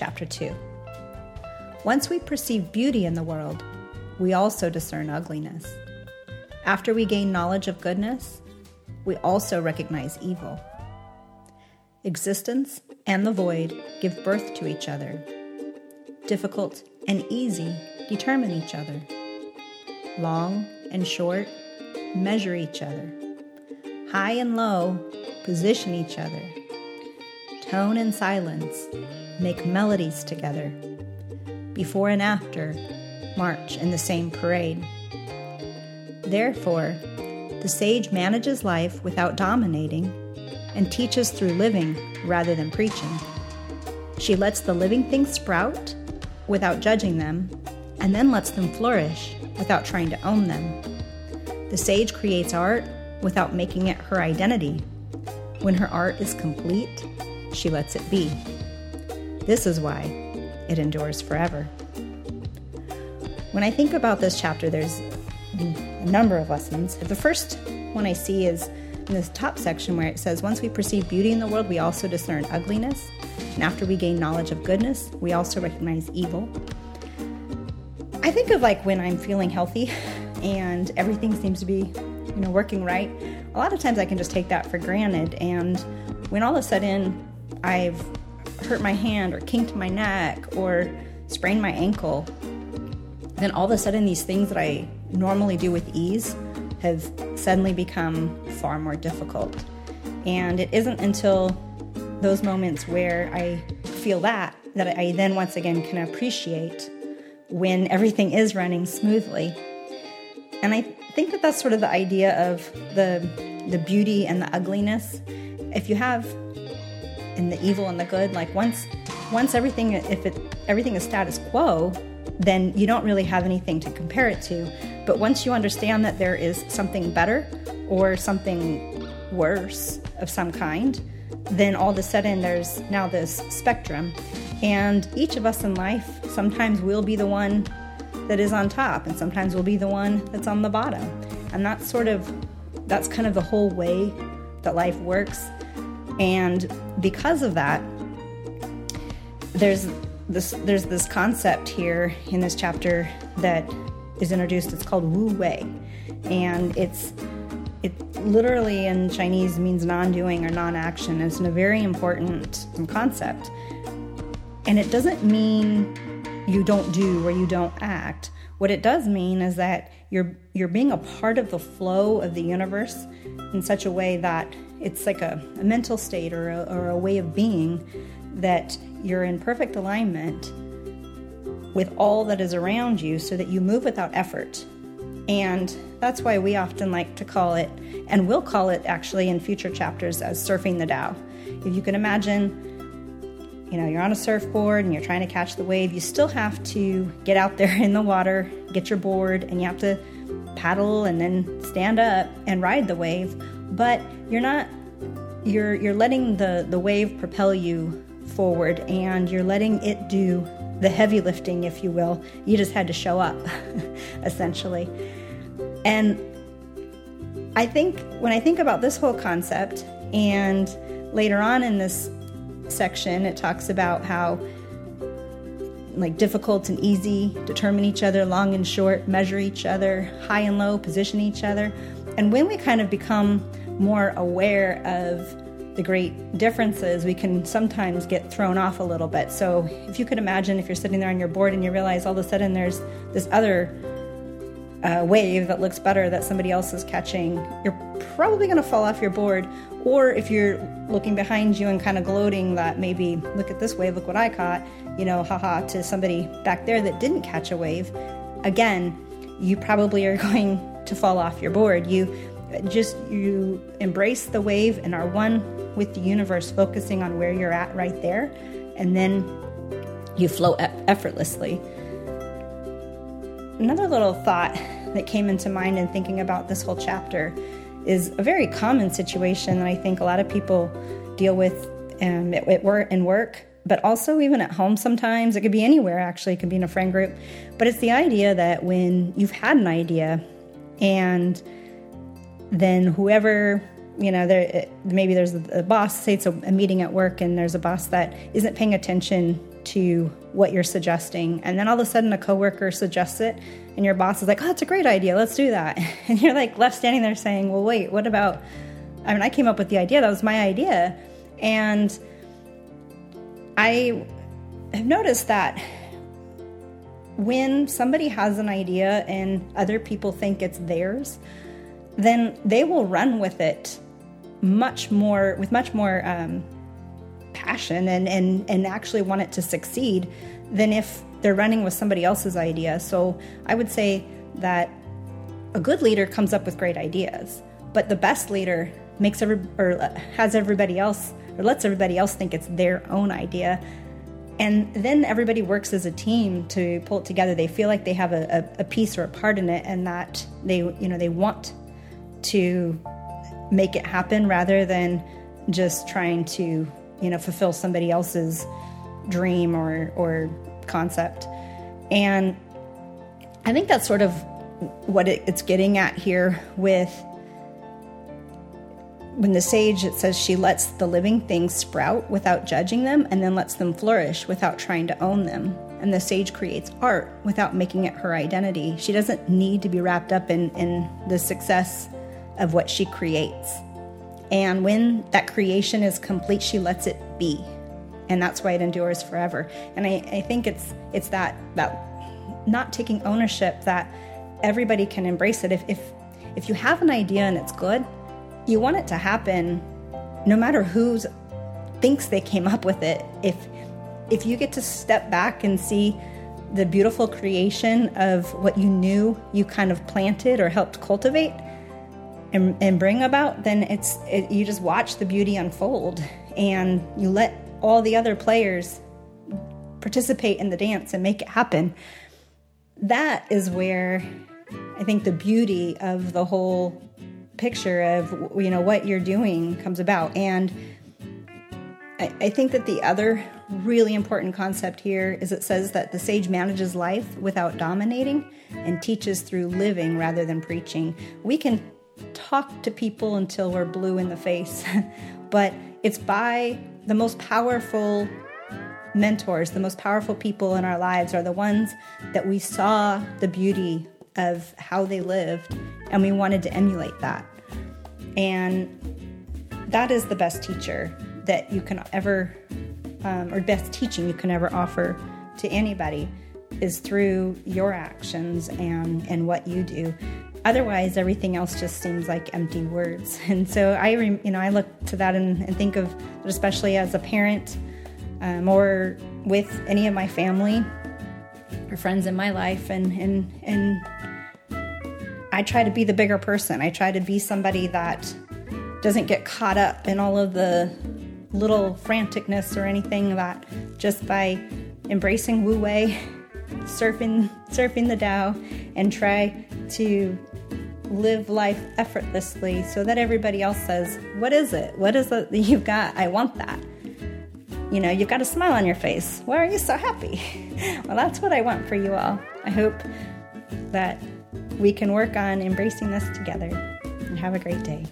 chapter 2. Once we perceive beauty in the world, we also discern ugliness. After we gain knowledge of goodness, we also recognize evil. Existence and the void give birth to each other. Difficult and easy determine each other. Long and short measure each other. High and low position each other. Tone and silence make melodies together. Before and after march in the same parade. Therefore, the sage manages life without dominating and teaches through living rather than preaching. She lets the living things sprout without judging them, and then lets them flourish without trying to own them. The sage creates art without making it her identity. When her art is complete, she lets it be. This is why it endures forever. When I think about this chapter, there's a number of lessons. The first one I see is in this top section where it says, Once we perceive beauty in the world, we also discern ugliness. And after we gain knowledge of goodness, we also recognize evil. I think of like when I'm feeling healthy and everything seems to be, you know, working right. A lot of times I can just take that for granted. And when all of a sudden I've hurt my hand or kinked my neck or sprained my ankle, then all of a sudden these things that I normally do with ease have suddenly become far more difficult. And it isn't until those moments where I feel that that I then once again can appreciate when everything is running smoothly. And I think that that's sort of the idea of the the beauty and the ugliness. If you have in the evil and the good, like once once everything if it everything is status quo, then you don't really have anything to compare it to. But once you understand that there is something better or something worse of some kind, then all of a sudden there's now this spectrum. And each of us in life, sometimes we'll be the one that is on top, and sometimes we'll be the one that's on the bottom. And that's sort of, that's kind of the whole way that life works. And because of that, there's this there's this concept here in this chapter that is introduced. It's called Wu Wei, and it's it literally in Chinese means non-doing or non-action. It's a very important concept, and it doesn't mean you don't do or you don't act. What it does mean is that you're you're being a part of the flow of the universe in such a way that it's like a, a mental state or a, or a way of being that you're in perfect alignment with all that is around you so that you move without effort. And that's why we often like to call it, and we'll call it actually in future chapters as surfing the Tao. If you can imagine, you know, you're on a surfboard and you're trying to catch the wave, you still have to get out there in the water, get your board, and you have to paddle and then stand up and ride the wave. But you're not you're you're letting the the wave propel you forward and you're letting it do the heavy lifting, if you will. You just had to show up, essentially. And I think when I think about this whole concept, and later on in this section, it talks about how like difficult and easy determine each other, long and short measure each other, high and low position each other. And when we kind of become more aware of the great differences, we can sometimes get thrown off a little bit. So, if you could imagine if you're sitting there on your board and you realize all of a sudden there's this other uh, wave that looks better that somebody else is catching, you're probably going to fall off your board. Or if you're looking behind you and kind of gloating that maybe, look at this wave, look what I caught, you know, haha, to somebody back there that didn't catch a wave, again, you probably are going to fall off your board. You just you embrace the wave and are one with the universe, focusing on where you're at right there, and then you flow effortlessly. Another little thought that came into mind in thinking about this whole chapter is a very common situation that I think a lot of people deal with um, at, at work in work, but also even at home sometimes. It could be anywhere actually, it could be in a friend group. But it's the idea that when you've had an idea and then whoever you know there maybe there's a boss say it's a, a, meeting at work and there's a boss that isn't paying attention to what you're suggesting. And then all of a sudden a coworker suggests it and your boss is like, oh, that's a great idea. Let's do that. And you're like left standing there saying, well, wait, what about, I mean, I came up with the idea. That was my idea. And I have noticed that when somebody has an idea and other people think it's theirs, then they will run with it much more, with much more um, passion and, and, and actually want it to succeed than if they're running with somebody else's idea. So I would say that a good leader comes up with great ideas, but the best leader makes every or has everybody else or lets everybody else think it's their own idea. And then everybody works as a team to pull it together. They feel like they have a, a, a piece or a part in it, and that they, you know, they want to make it happen rather than just trying to, you know, fulfill somebody else's dream or or concept. And I think that's sort of what it, it's getting at here with when the sage it says she lets the living things sprout without judging them and then lets them flourish without trying to own them and the sage creates art without making it her identity she doesn't need to be wrapped up in, in the success of what she creates and when that creation is complete she lets it be and that's why it endures forever. And I, I think it's it's that that not taking ownership that everybody can embrace it. If if if you have an idea and it's good, you want it to happen no matter who thinks they came up with it. If if you get to step back and see the beautiful creation of what you knew you kind of planted or helped cultivate and, and bring about, then it's it, you just watch the beauty unfold and you let all the other players participate in the dance and make it happen. That is where I think the beauty of the whole picture of you know what you're doing comes about. And I, I think that the other really important concept here is it says that the sage manages life without dominating and teaches through living rather than preaching. We can talk to people until we're blue in the face, but it's by the most powerful mentors, the most powerful people in our lives are the ones that we saw the beauty of how they lived and we wanted to emulate that. And that is the best teacher that you can ever, um, or best teaching you can ever offer to anybody is through your actions and, and what you do. Otherwise, everything else just seems like empty words. And so I, you know, I look to that and, and think of, especially as a parent, um, or with any of my family or friends in my life, and and and I try to be the bigger person. I try to be somebody that doesn't get caught up in all of the little franticness or anything that just by embracing Wu Wei, surfing surfing the Tao, and try to live life effortlessly so that everybody else says, What is it? What is it that you've got? I want that. You know, you've got a smile on your face. Why are you so happy? well, that's what I want for you all. I hope that we can work on embracing this together and have a great day.